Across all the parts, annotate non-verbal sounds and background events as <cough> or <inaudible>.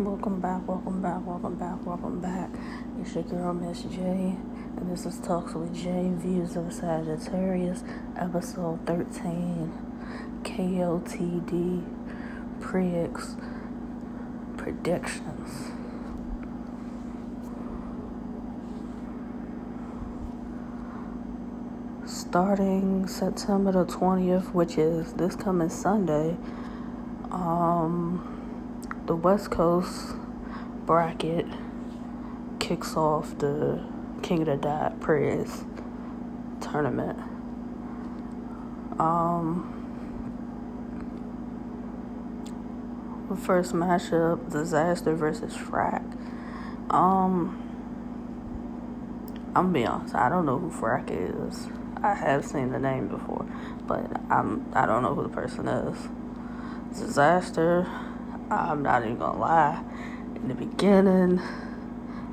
Welcome back, welcome back, welcome back, welcome back. It's your girl, Miss J, and this is Talks with J, Views of Sagittarius, episode 13, KOTD, Prix Predictions. Starting September the 20th, which is this coming Sunday, um, the West Coast bracket kicks off the King of the Dot Prix tournament. Um, the first matchup, Disaster versus Frack. Um, I'm be honest, I don't know who Frack is. I have seen the name before, but I'm I don't know who the person is. Disaster. I'm not even gonna lie. In the beginning,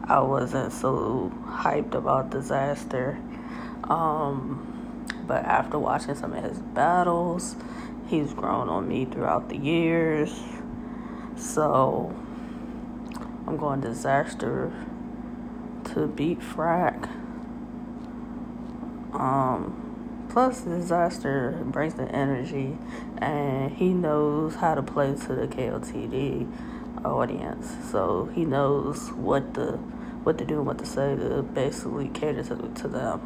I wasn't so hyped about Disaster. Um, but after watching some of his battles, he's grown on me throughout the years. So I'm going Disaster to beat Frack. Um, plus disaster brings the energy and he knows how to play to the KOTD audience. So he knows what to what to do and what to say to basically cater to, to them.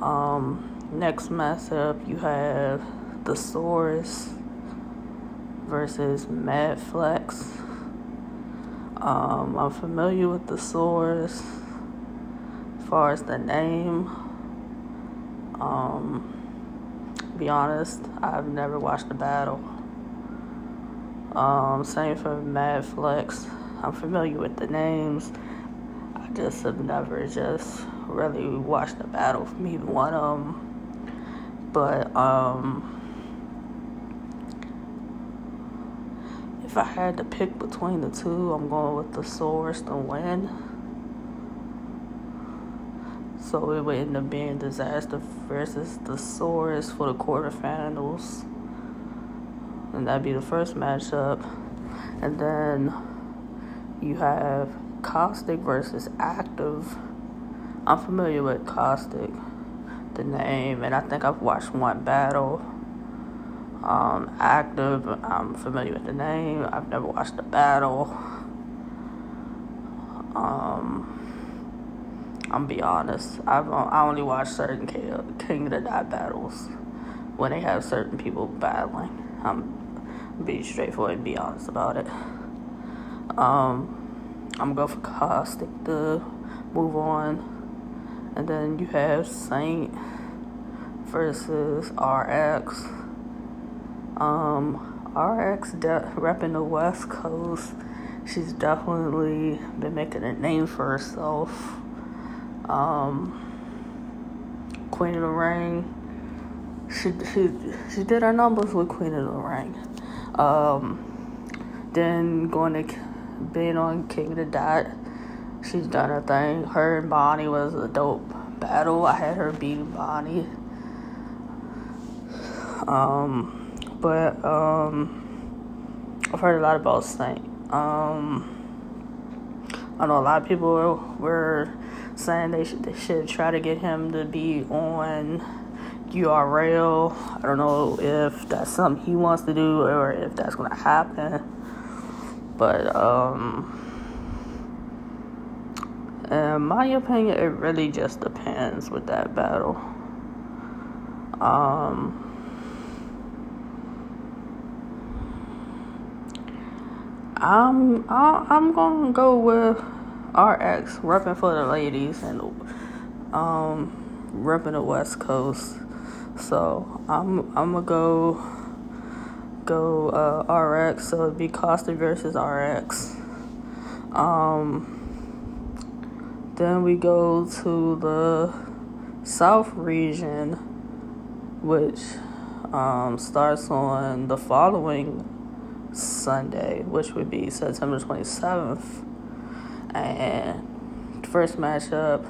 Um, next matchup you have the Source versus Mad Flex. Um, I'm familiar with the Source as far as the name. Um, be honest, I've never watched a battle. Um, same for Mad Flex. I'm familiar with the names. I just have never just really watched a battle from either one of them. But um, if I had to pick between the two, I'm going with the Source to win. So it would end up being Disaster versus the Source for the quarterfinals. And that'd be the first matchup. And then you have Caustic versus Active. I'm familiar with Caustic, the name, and I think I've watched one battle. Um, Active, I'm familiar with the name. I've never watched a battle. Um, I'm be honest. I've I only watch certain King of the Dot battles when they have certain people battling. I'm be straightforward and be honest about it. Um, I'm going for Caustic to move on, and then you have Saint versus RX. Um, RX de- repping the West Coast. She's definitely been making a name for herself um, Queen of the Ring. She she she did her numbers with Queen of the Ring. Um, then going to being on King of the Dot. She's done her thing. Her and Bonnie was a dope battle. I had her beating Bonnie. Um, but um, I've heard a lot about Saint. Um, I know a lot of people were saying they should, they should try to get him to be on URL. I don't know if that's something he wants to do or if that's going to happen. But, um, in my opinion, it really just depends with that battle. Um, I'm I'm gonna go with RX, repping for the ladies and um, repping the West Coast. So I'm I'm gonna go go uh, RX. So it'd be Caustic versus RX. Um, then we go to the South region, which um, starts on the following Sunday, which would be September 27th. And first matchup,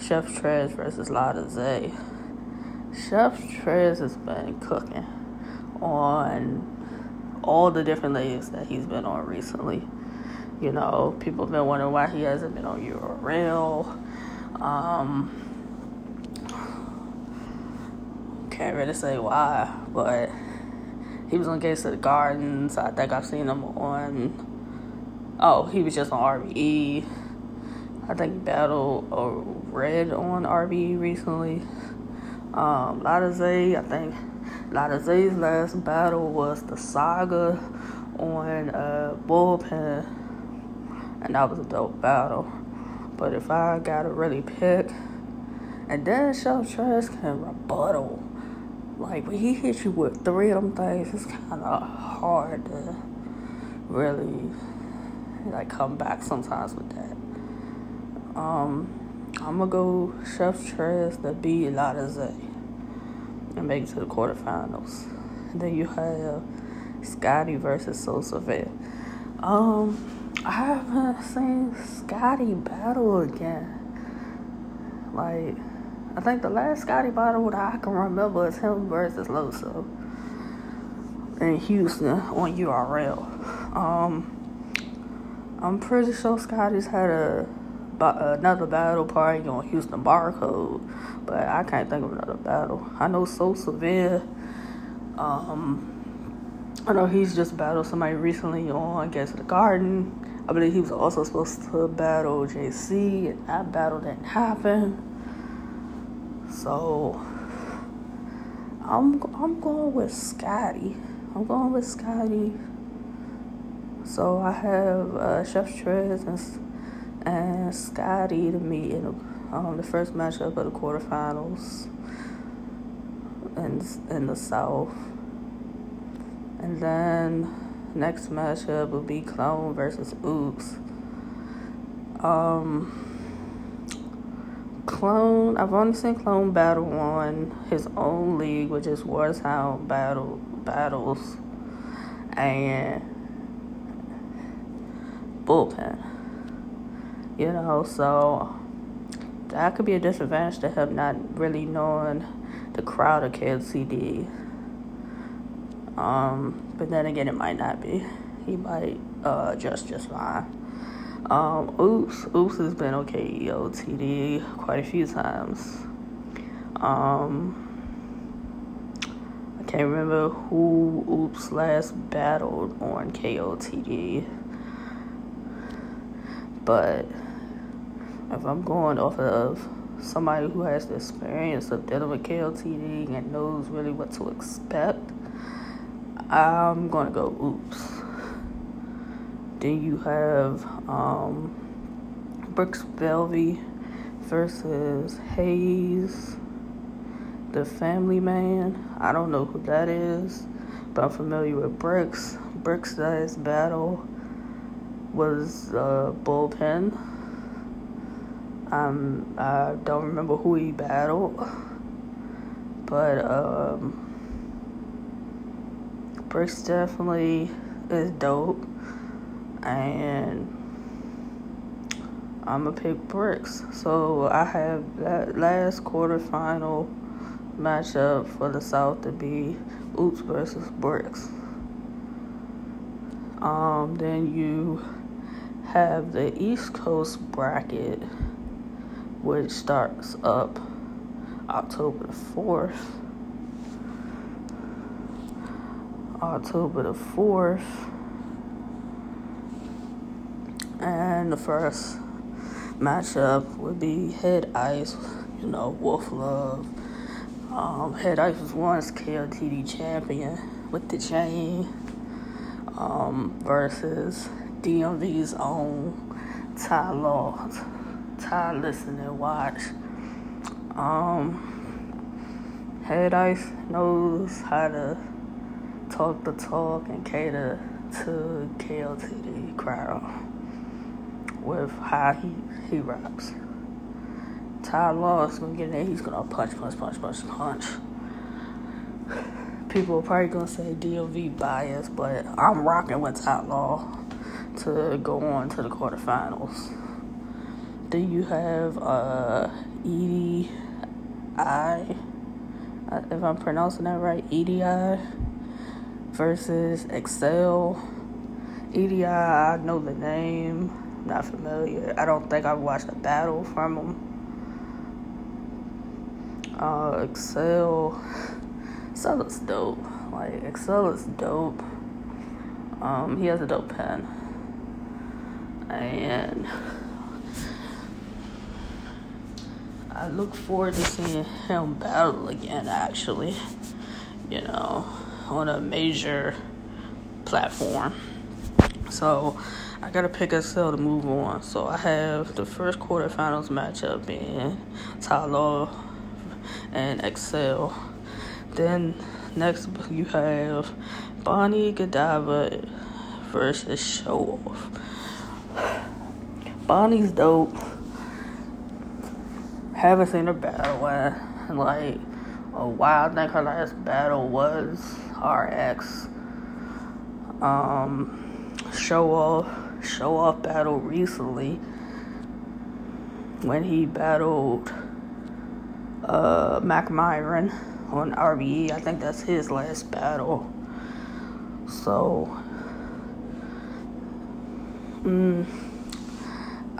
Chef Trez versus Lotta Zay. Chef Trez has been cooking on all the different ladies that he's been on recently. You know, people have been wondering why he hasn't been on URL. Um, can't really say why, but he was on Gates of the Gardens. I think I've seen him on. Oh, he was just on RBE. I think Battle or Red on RBE recently. Um, Lotta Zay, I think Lotta Zay's last battle was the Saga on uh, Bullpen, and that was a dope battle. But if I gotta really pick, and then Chef Trez can rebuttal. Like when he hits you with three of them things, it's kind of hard to really like come back sometimes with that. Um, I'm gonna go Chef Trez beat Lotta Zay and make it to the quarterfinals. Then you have Scotty versus Sosa. Um, I haven't seen Scotty battle again. Like, I think the last Scotty battle that I can remember is him versus Loso in Houston on URL. Um, I'm pretty sure Scotty's had a another battle party on Houston Barcode, but I can't think of another battle. I know So Severe. Um, I know he's just battled somebody recently on Against the Garden. I believe he was also supposed to battle JC, and that battle didn't happen. So I'm I'm going with Scotty. I'm going with Scotty. So I have uh, Chef Trez and and Scotty to meet in um, the first matchup of the quarterfinals in, in the South. And then next matchup will be Clone versus Oops. Um, Clone, I've only seen Clone battle on his own league, which is Wartown Battle Battles and Bullpen. You know, so that could be a disadvantage to him not really knowing the crowd of KOTD. Um, but then again, it might not be. He might uh, adjust just fine. Um, Oops, Oops has been okay KOTD quite a few times. Um, I can't remember who Oops last battled on KOTD, but if I'm going off of somebody who has the experience of dealing with KOTD and knows really what to expect, I'm gonna go oops. Then you have um, Brooks Belvy versus Hayes, the Family Man. I don't know who that is, but I'm familiar with Brooks. Brooks' does battle was uh, bullpen um, I don't remember who he battled, but um, Bricks definitely is dope, and I'm gonna pick Bricks. So I have that last quarterfinal matchup for the South to be Oops versus Bricks. Um, then you have the East Coast bracket which starts up October the 4th. October the 4th. And the first matchup would be Head Ice, you know, Wolf Love. Um, Head Ice was once KOTD champion with the chain um, versus DMV's own Ty Law, Ty listen and watch. Um, Head Ice knows how to talk the talk and cater to KOTD crowd with how he, he raps. Ty Law is gonna get in there, he's gonna punch, punch, punch, punch, punch. People are probably gonna say DMV bias, but I'm rocking with Ty Law to go on to the quarterfinals. Then you have uh, EDI, if I'm pronouncing that right, EDI versus Excel. EDI, I know the name, not familiar. I don't think I've watched a battle from him. Uh, Excel, Excel is dope. Like Excel is dope. Um, he has a dope pen, and I look forward to seeing him battle again. Actually, you know, on a major platform. So I gotta pick Excel to move on. So I have the first quarterfinals matchup being Ty Law and Excel. Then next you have Bonnie Godiva versus Show Off. Bonnie's dope. Haven't seen her battle in like a while. I think her last battle was RX. Um, show off, show off battle recently when he battled uh, Mac Myron on RBE. I think that's his last battle. So, mm,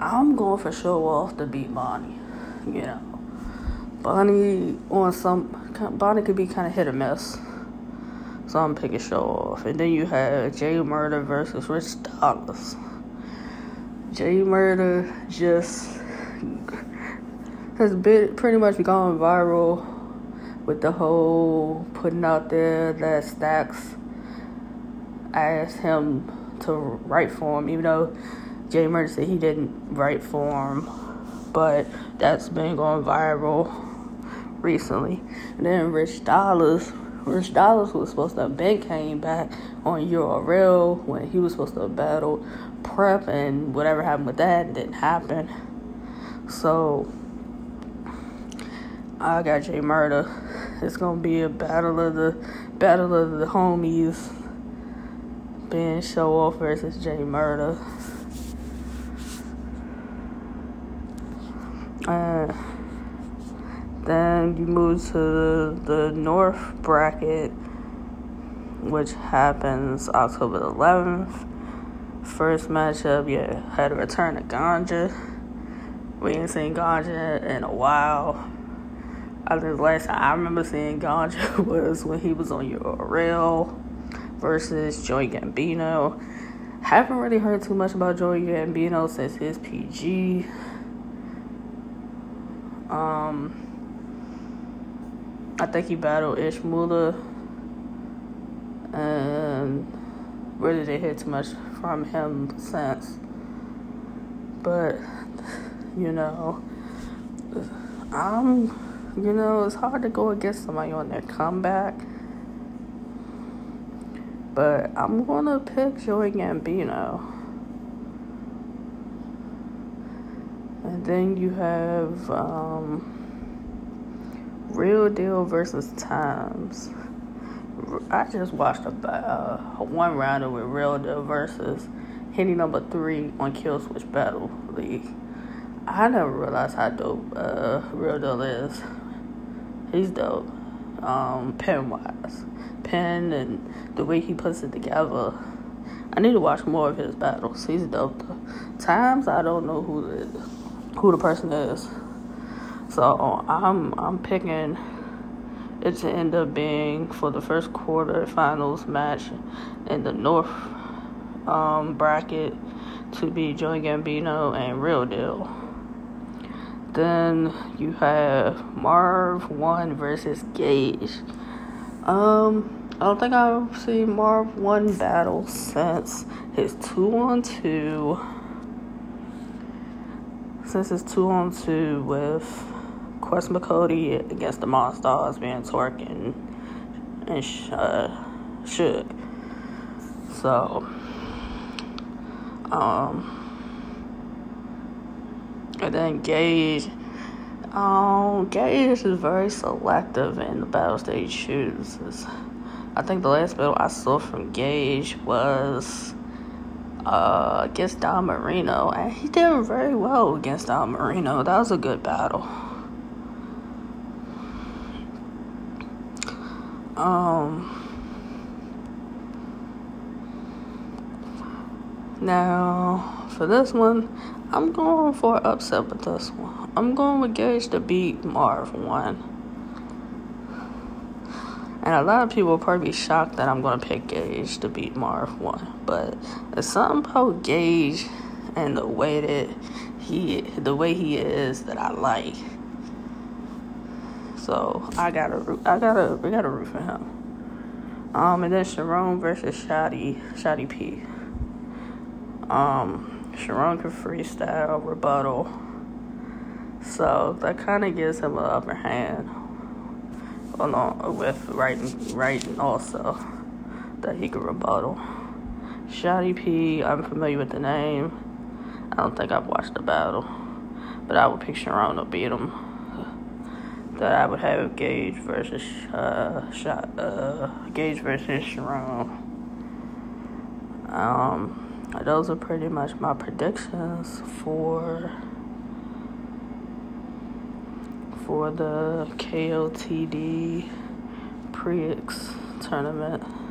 I'm going for show off to beat Bonnie. You know, Bonnie on some Bonnie could be kind of hit or miss. So I'm picking show off. And then you have Jay Murder versus Rich Dollaz. Jay Murder just has been pretty much gone viral with the whole putting out there that Stacks asked him to write for him, even though Jay Murder said he didn't write for him. But that's been going viral recently. And then Rich Dollaz, Rich Dollaz was supposed to have been came back on URL when he was supposed to battle prep and whatever happened with that didn't happen. So I got Jay Murder. It's gonna be a battle of the battle of the homies. Ben Show Off versus Jay Murder. Uh, then you move to the, North bracket, which happens October 11th. First matchup, yeah, had a return to Ganja. We ain't seen Ganja in a while. I think the last time I remember seeing Ganja <laughs> was when he was on URL versus Joey Gambino. Haven't really heard too much about Joey Gambino since his PG. Um, I think he battled Ishmula, and really didn't hear too much from him since. But you know, I'm you know, it's hard to go against somebody on their comeback. But I'm gonna pick Joey Gambino. Then you have um, Real Deal versus Times. I just watched a uh, one rounder with Real Deal versus Henny number three on Killswitch Battle League. I never realized how dope uh, Real Deal is he's dope. Um, pen wise, pen and the way he puts it together. I need to watch more of his battles. He's dope. Though. Times I don't know who the who the person is, so I'm I'm picking it to end up being for the first quarter finals match in the North um, bracket to be Joey Gambino and Real Deal. Then you have Marv One versus Gage. Um, I don't think I've seen Marv One battle since his two on two. Since his two on two with Quest McCody against the Monstars being Twerk and, and uh. So, um, and then Gage, um, Gage is very selective in the battles that he chooses. I think the last battle I saw from Gage was uh, against Don Marino, and he did very well against Don Marino. That was a good battle. Um, now for this one, I'm going for upset with this one. I'm going with Gage to beat Marv one. And a lot of people will probably be shocked that I'm going to pick Gage to beat Marv 1. But it's something about Gage and the way that he, the way he is that I like. So I gotta, I gotta, we gotta root for him. Um, and then Charron versus Shotty, Shotty P. Um, Charron can freestyle, rebuttal. So that kind of gives him an upper hand along with writing, writing also that he could rebuttal. Shotty P, I'm familiar with the name. I don't think I've watched the battle, but I would picture Charron to beat him. That I would have Gage versus uh, shot uh, Gage versus Charron. Um, those are pretty much my predictions for for the KOTD Prix tournament.